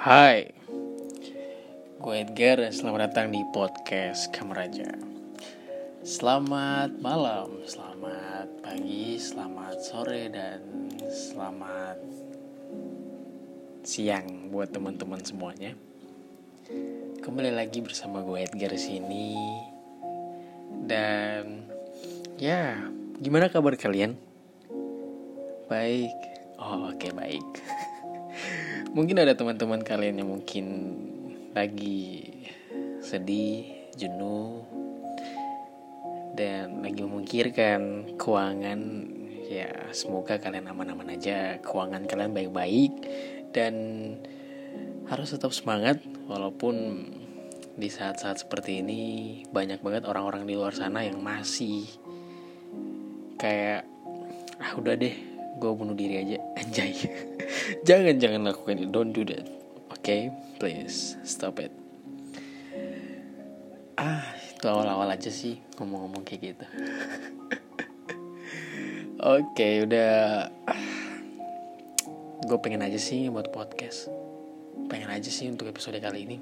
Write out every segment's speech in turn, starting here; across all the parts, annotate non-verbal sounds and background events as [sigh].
Hai, gue Edgar selamat datang di podcast Kameraja Selamat malam, selamat pagi, selamat sore, dan selamat siang buat teman-teman semuanya. Kembali lagi bersama gue Edgar sini. Dan ya, gimana kabar kalian? Baik, oh oke okay, baik [laughs] mungkin ada teman-teman kalian yang mungkin lagi sedih, jenuh, dan lagi memikirkan keuangan. Ya, semoga kalian aman-aman aja, keuangan kalian baik-baik, dan harus tetap semangat walaupun di saat-saat seperti ini banyak banget orang-orang di luar sana yang masih kayak ah udah deh gue bunuh diri aja. Anjay. [laughs] Jangan jangan lakukan itu. Don't do that. Oke okay? please stop it. Ah itu awal-awal aja sih ngomong-ngomong kayak gitu. [laughs] Oke okay, udah gue pengen aja sih buat podcast. Pengen aja sih untuk episode kali ini.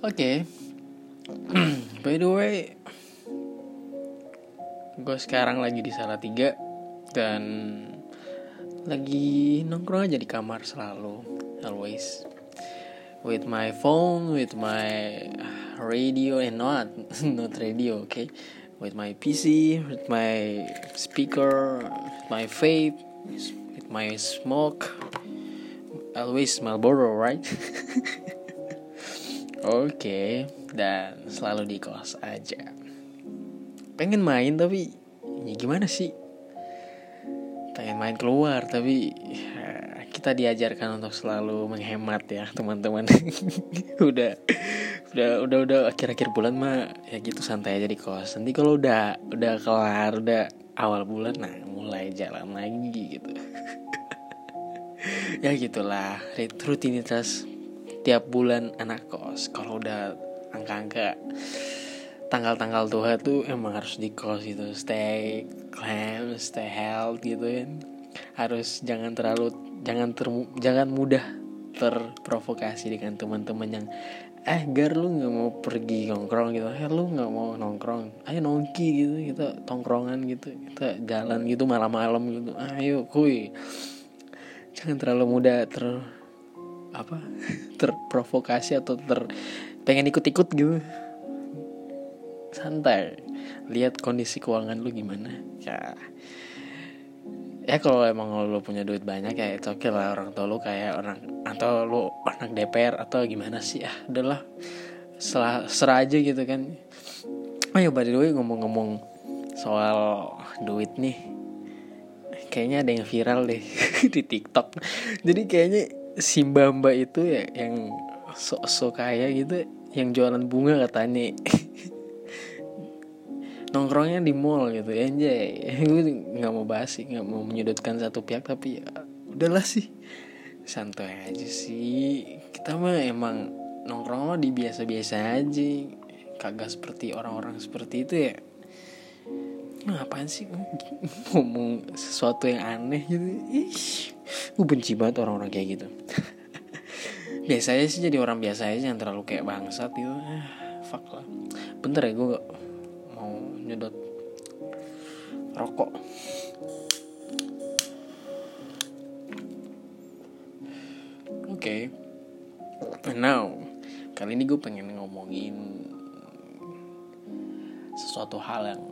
Oke. Okay. [clears throat] by the way gue sekarang lagi di salah tiga dan lagi nongkrong aja di kamar selalu always. With my phone with my radio and not [laughs] not radio okay? With my PC with my speaker with my vape with my smoke. Always Marlboro right? Oke [laughs] okay. dan selalu di kos aja. Pengen main tapi ya gimana sih pengen main keluar tapi ya, kita diajarkan untuk selalu menghemat ya teman-teman. [laughs] Udah udah udah udah akhir-akhir bulan mah ya gitu santai aja di kos. Nanti kalau udah udah kelar udah awal bulan nah mulai jalan lagi gitu. [laughs] Ya gitulah rutinitas tiap bulan anak kos. Kalau udah angka-angka tanggal-tanggal tua tuh emang harus di kos gitu stay calm stay health gitu kan. Harus jangan terlalu jangan ter jangan mudah terprovokasi dengan teman-teman yang eh gar lu nggak mau pergi nongkrong? Gitu. Eh lu nggak mau nongkrong? Ayo nongki gitu. Kita tongkrongan gitu. Kita jalan gitu malam-malam gitu. Ayo kuy jangan terlalu mudah ter apa [laughs] terprovokasi atau ter pengen ikut-ikut gitu. Santai lihat kondisi keuangan lu gimana. Ya. Ya kalau emang lo punya duit banyak ya itu oke okay lah. Orang tua lu kayak orang atau lu anak DPR atau gimana sih ah udahlah. Serah, serah aja gitu kan. Ayo by the way ngomong-ngomong soal duit nih kayaknya ada yang viral deh [laughs] di TikTok. Jadi kayaknya si mbak mbak itu ya yang sok-sok kaya gitu yang jualan bunga katanya [laughs] nongkrongnya di mall gitu ya [laughs] gue nggak mau bahas sih nggak mau menyudutkan satu pihak tapi ya udahlah sih. Santai aja sih. Kita mah emang nongkrong di biasa-biasa aja. Kagak seperti orang-orang seperti itu ya. Ngapain sih [laughs] ngomong sesuatu yang aneh gitu? Ih gue benci banget orang-orang kayak gitu. [laughs] Biasanya sih jadi orang biasa aja yang terlalu kayak bangsat gitu. Ah, fuck lah. Bentar ya gue nyedot rokok. Oke. Okay. now kali ini gue pengen ngomongin sesuatu hal yang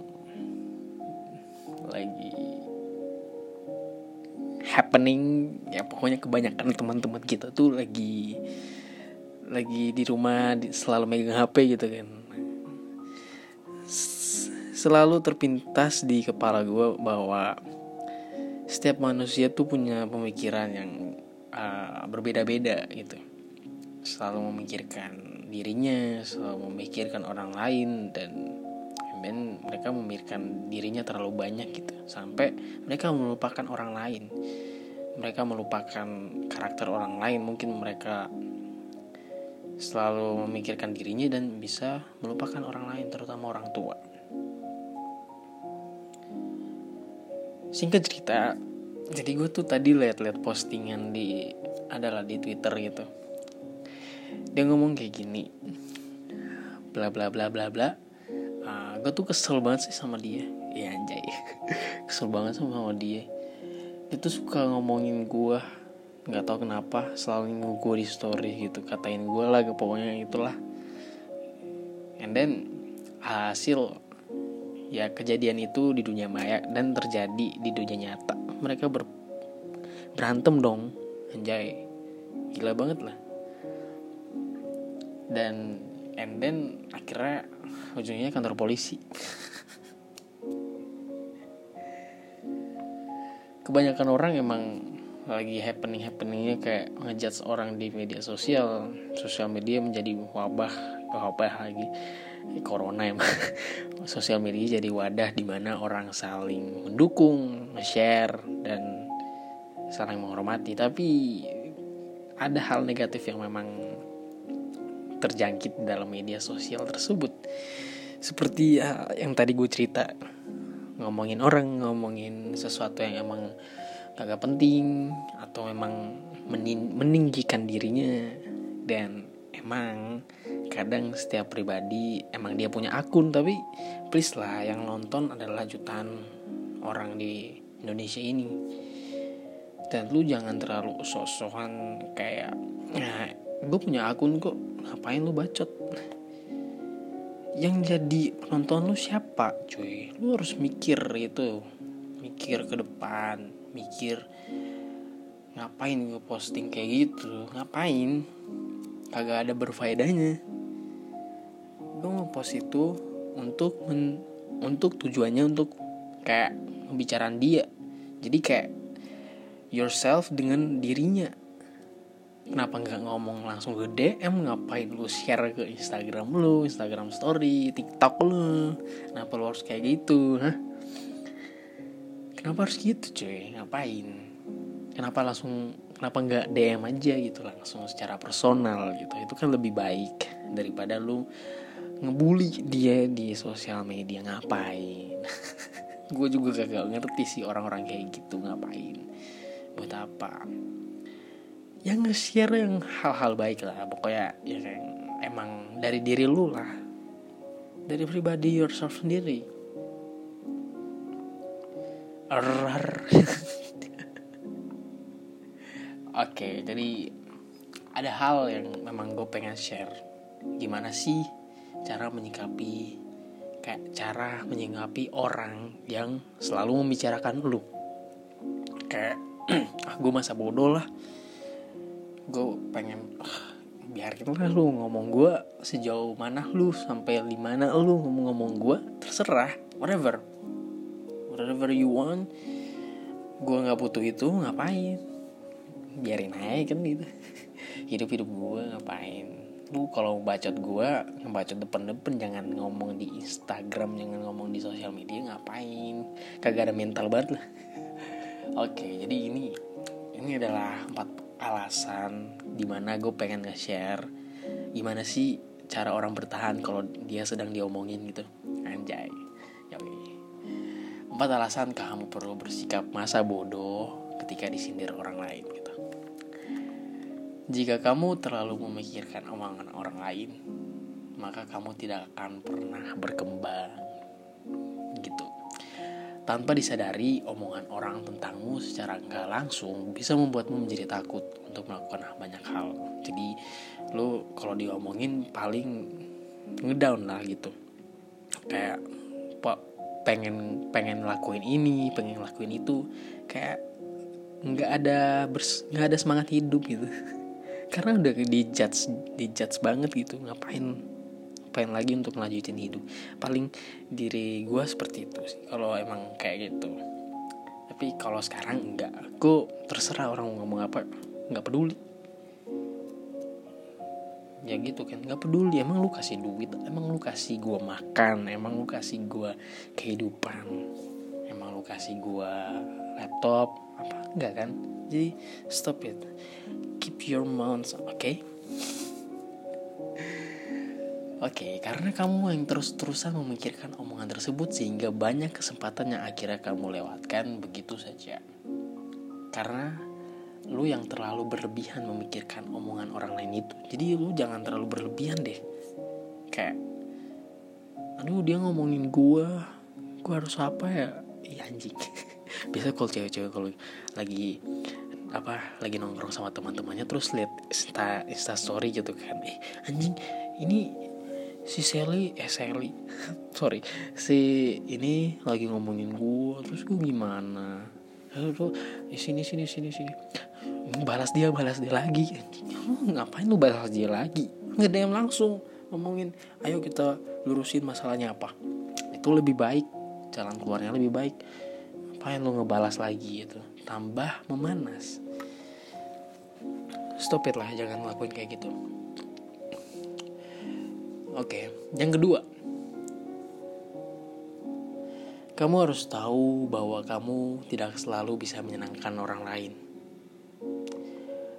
lagi happening. Ya pokoknya kebanyakan teman-teman kita tuh lagi lagi di rumah selalu megang HP gitu kan selalu terpintas di kepala gue bahwa setiap manusia tuh punya pemikiran yang uh, berbeda-beda gitu. Selalu memikirkan dirinya selalu memikirkan orang lain dan dan mereka memikirkan dirinya terlalu banyak gitu. Sampai mereka melupakan orang lain. Mereka melupakan karakter orang lain. Mungkin mereka selalu memikirkan dirinya dan bisa melupakan orang lain terutama orang tua singkat cerita jadi gue tuh tadi liat-liat postingan di adalah di twitter gitu. Dia ngomong kayak gini bla bla bla bla bla. Uh, ah, gue tuh kesel banget sih sama dia. Ya anjay. [laughs] Kesel banget sama, sama dia. Itu suka ngomongin gue nggak tahu kenapa selalu gue di story gitu katain gue lah pokoknya itulah. And then hasil ya kejadian itu di dunia maya dan terjadi di dunia nyata. Mereka ber berantem dong. Anjay. Gila banget lah. Dan and then akhirnya ujungnya kantor polisi. [laughs] Kebanyakan orang emang lagi happening happeningnya kayak ngejudge orang di media sosial sosial media menjadi wabah wabah lagi. Corona emang. [laughs] Sosial media jadi wadah di mana orang saling mendukung share dan saling menghormati. Tapi ada hal negatif yang memang terjangkit dalam media sosial tersebut. Seperti ya, yang tadi gue cerita. Ngomongin orang ngomongin sesuatu yang emang agak penting atau emang menin meninggikan dirinya. Dan emang kadang setiap pribadi emang dia punya akun tapi please lah yang nonton adalah jutaan orang di Indonesia ini. Dan lu jangan terlalu sosokan kayak nah, gue punya akun kok ngapain lu bacot? Yang jadi penonton lu siapa cuy? Lu harus mikir itu mikir ke depan mikir ngapain gue posting kayak gitu? Ngapain? Kagak ada berfaedahnya. Gue mau post itu untuk men, untuk tujuannya untuk kayak pembicaraan dia. Jadi kayak yourself dengan dirinya. Kenapa nggak ngomong langsung ke DM ngapain lu share ke Instagram lu Instagram Story TikTok lu? Kenapa lu harus kayak gitu? Hah kenapa harus gitu cuy? Ngapain? Kenapa langsung kenapa nggak DM aja gitu langsung secara personal gitu? Itu kan lebih baik daripada lu ngebully dia di sosial media. Ngapain? [laughs] Gue juga gak ngerti sih orang-orang kayak gitu ngapain. Buat apa? Yang nge-share yang hal-hal baik lah. Pokoknya ya yang emang dari diri lu lah. Dari pribadi yourself sendiri [laughs] oke jadi ada hal yang memang gue pengen share. Gimana sih cara menyikapi kayak cara menyikapi orang yang selalu membicarakan lu? Kayak [clears throat] ah gue masa bodoh lah. Gue pengen ah, biarin lah lu ngomong gue sejauh mana lu sampai di mana lu ngomong ngomong gue terserah whatever whatever you want. Gue nggak butuh itu ngapain? Biarin aja kan gitu. [laughs] Hidup hidup gue ngapain? Lu kalau bacot gue bacot depan-depan jangan ngomong di Instagram jangan ngomong di sosial media ngapain? Kagak ada mental banget lah. [laughs] Oke jadi ini ini adalah empat alasan di mana gue pengen nge-share gimana sih cara orang bertahan kalau dia sedang diomongin gitu. Anjay. Empat alasan kamu perlu bersikap masa bodoh ketika disindir orang lain gitu jika kamu terlalu memikirkan omongan orang lain maka kamu tidak akan pernah berkembang tanpa disadari, omongan orang tentangmu secara nggak langsung bisa membuatmu menjadi takut untuk melakukan banyak hal. Jadi lo kalau diomongin paling ngedown lah gitu. Kayak pengen pengen lakuin ini, pengen lakuin itu, kayak nggak ada nggak ada semangat hidup gitu. [laughs] Karena udah dijudge dijudge banget gitu, ngapain pengen lagi untuk melanjutin hidup. Paling diri gue seperti itu sih kalau emang kayak gitu. Tapi kalau sekarang enggak aku terserah orang mau ngomong apa nggak peduli ya gitu kan nggak peduli emang lu kasih duit emang lu kasih gue makan emang lu kasih gue kehidupan emang lu kasih gue laptop apa enggak kan jadi stop it keep your mouth oke okay? Oke, okay, karena kamu yang terus-terusan memikirkan omongan tersebut sehingga banyak kesempatan yang akhirnya kamu lewatkan begitu saja. Karena lu yang terlalu berlebihan memikirkan omongan orang lain itu. Jadi lu jangan terlalu berlebihan deh. Kayak aduh dia ngomongin gua. Gua harus apa ya? Iya anjing. [laughs] Biasa kalau cewek-cewek kalau lagi apa lagi nongkrong sama teman-temannya terus lihat insta insta story gitu kan. Eh anjing ini si Sally eh Sally [laughs] sorry si ini lagi ngomongin gua. Terus gua gimana? Lalu eh, sini sini sini sini balas dia balas dia lagi. Ngapain lu balas dia lagi? Nggak langsung ngomongin ayo kita lurusin masalahnya apa. Itu lebih baik jalan keluarnya lebih baik. Ngapain lu ngebalas lagi itu tambah memanas. Stop it lah jangan lakuin kayak gitu. Oke yang kedua. Kamu harus tahu bahwa kamu tidak selalu bisa menyenangkan orang lain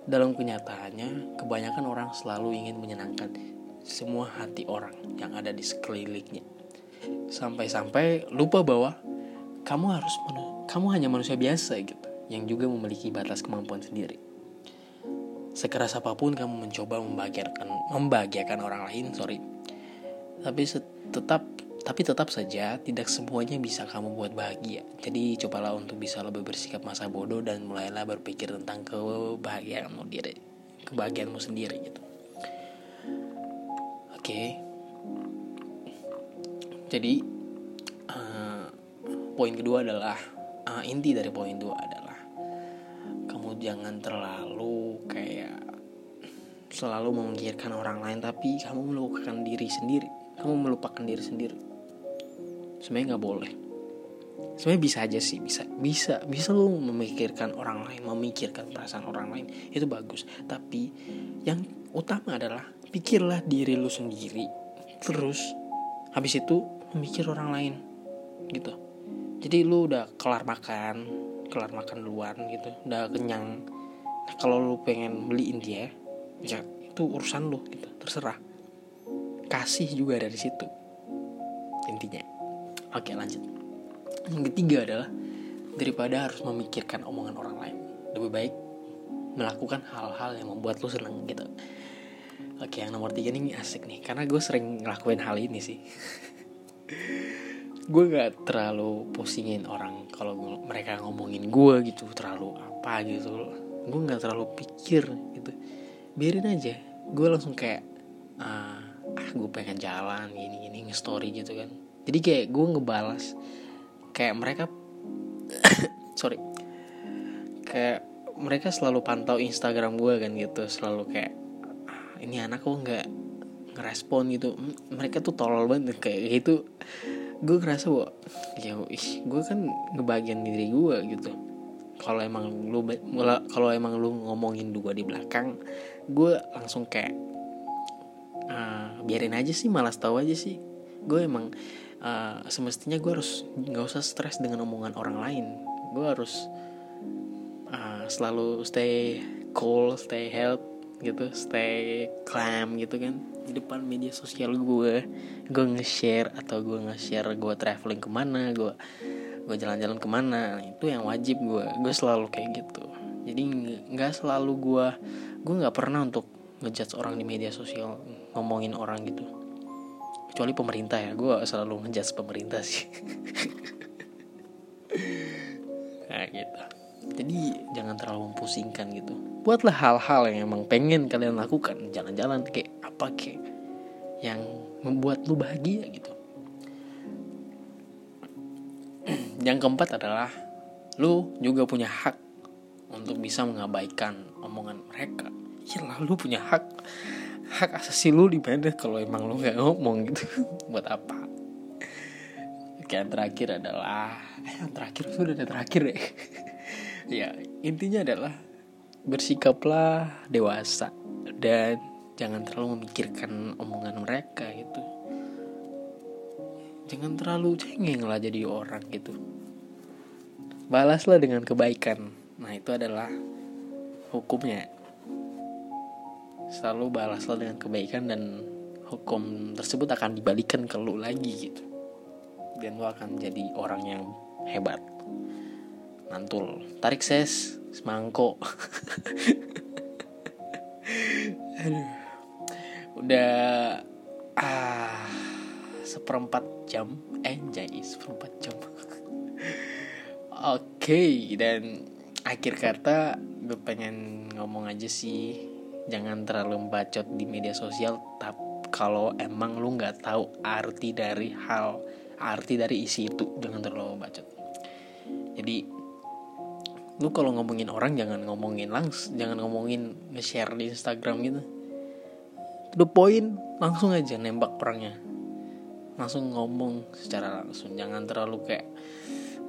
dalam kenyataannya, kebanyakan orang selalu ingin menyenangkan semua hati orang yang ada di sekelilingnya. Sampai-sampai lupa bahwa kamu harus kamu hanya manusia biasa gitu, yang juga memiliki batas kemampuan sendiri. Sekeras apa pun kamu mencoba membahagiakan membahagiakan orang lain, sorry. Tapi tetap tapi tetap saja tidak semuanya bisa kamu buat bahagia. Jadi cobalah untuk bisa lebih bersikap masa bodoh dan mulailah berpikir tentang kebahagiaanmu diri, kebahagiaanmu sendiri gitu. Oke. Okay. Jadi uh, poin kedua adalah uh, inti dari poin dua adalah kamu jangan terlalu kayak selalu memikirkan orang lain tapi kamu melupakan diri sendiri. Kamu melupakan diri sendiri sebenarnya nggak boleh. Sebenarnya bisa aja sih bisa bisa bisa lo memikirkan orang lain memikirkan perasaan orang lain itu bagus. Tapi yang utama adalah pikirlah diri lu sendiri terus habis itu memikir orang lain gitu. Jadi lu udah kelar makan kelar makan duluan gitu udah kenyang. Nah, kalau lu pengen beliin dia ya itu urusan lu gitu terserah. Kasih juga dari situ intinya Oke lanjut. Yang ketiga adalah daripada harus memikirkan omongan orang lain, lebih baik melakukan hal-hal yang membuat lu seneng gitu. Oke yang nomor tiga ini asik nih, karena gue sering ngelakuin hal ini sih. [laughs] gue gak terlalu pusingin orang kalau mereka ngomongin gue gitu terlalu apa gitu gue gak terlalu pikir gitu biarin aja gue langsung kayak ah, ah gue pengen jalan gini gini nge story gitu kan jadi kayak gue ngebalas kayak mereka [coughs] sorry. Kayak mereka selalu pantau Instagram gue kan gitu selalu kayak ini anak kok nggak ngerespon gitu. Mereka tuh tolol banget kayak gitu. Gue ngerasa bahwa ya ih gue kan ngebagian diri gue gitu. Kalau emang lu kalau emang lu ngomongin dua di belakang gue langsung kayak uh, biarin aja sih malas tahu aja sih. Gue emang uh, semestinya gue harus nggak usah stres dengan omongan orang lain. Gue harus uh, selalu stay cool stay health gitu stay calm gitu kan. Di depan media sosial gue gue nge-share atau gue nge-share gue traveling ke mana gue gue jalan-jalan ke mana itu yang wajib gue gue selalu kayak gitu. Jadi nggak selalu gue gue nggak pernah untuk ngejudge orang di media sosial ngomongin orang gitu kecuali pemerintah ya gue selalu ngejudge pemerintah sih. [laughs] Nah gitu. Jadi jangan terlalu mempusingkan gitu. Buatlah hal-hal yang emang pengen kalian lakukan. Jalan-jalan kayak apa kayak yang membuat lu bahagia gitu. [clears throat] Yang keempat adalah lu juga punya hak untuk bisa mengabaikan omongan mereka. Ya lalu punya hak hak asasi lu di mana kalau emang lu nggak ngomong gitu. [laughs] Buat apa? Oke yang terakhir adalah eh, yang terakhir sudah ada terakhir ya. [laughs] Ya intinya adalah bersikaplah dewasa dan jangan terlalu memikirkan omongan mereka gitu. Jangan terlalu cengeng lah jadi orang gitu. Balaslah dengan kebaikan. Nah itu adalah hukumnya selalu balaslah dengan kebaikan dan hukum tersebut akan dibalikan ke lu lagi gitu. Dan lu akan jadi orang yang hebat. Mantul. Tarik ses semangkok [laughs] aduh. Udah ah seperempat jam. Eh jadi seperempat jam. [laughs] Oke okay, dan akhir kata gue pengen ngomong aja sih jangan terlalu bacot di media sosial tapi kalau emang lu nggak tahu arti dari hal arti dari isi itu jangan terlalu bacot. Jadi lu kalau ngomongin orang jangan ngomongin langsung jangan ngomongin nge-share di Instagram gitu. The point langsung aja nembak orangnya. Langsung ngomong secara langsung jangan terlalu kayak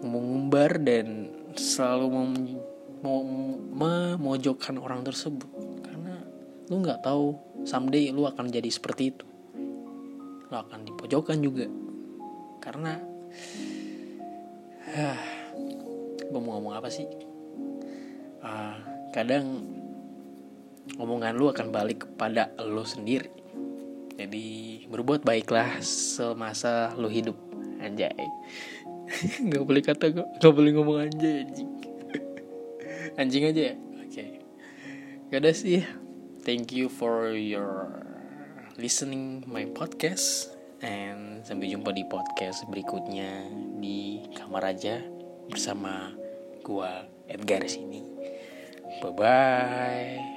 ngumbar dan selalu mau mau memojokkan orang tersebut lu nggak tahu someday lu akan jadi seperti itu. Lu akan dipojokkan juga. Karena uh, gue mau ngomong apa sih? Uh, kadang omongan lu akan balik kepada lu sendiri. Jadi berbuat baiklah semasa lu hidup. Anjay. [laughs] Nggak boleh kata nggak boleh ngomong anjay anjing. [laughs] Anjing aja ya? Oke. Okay. gak ada sih thank you for your listening my podcast and sampai jumpa di podcast berikutnya di kamar aja bersama gua Edgar sini. Bye bye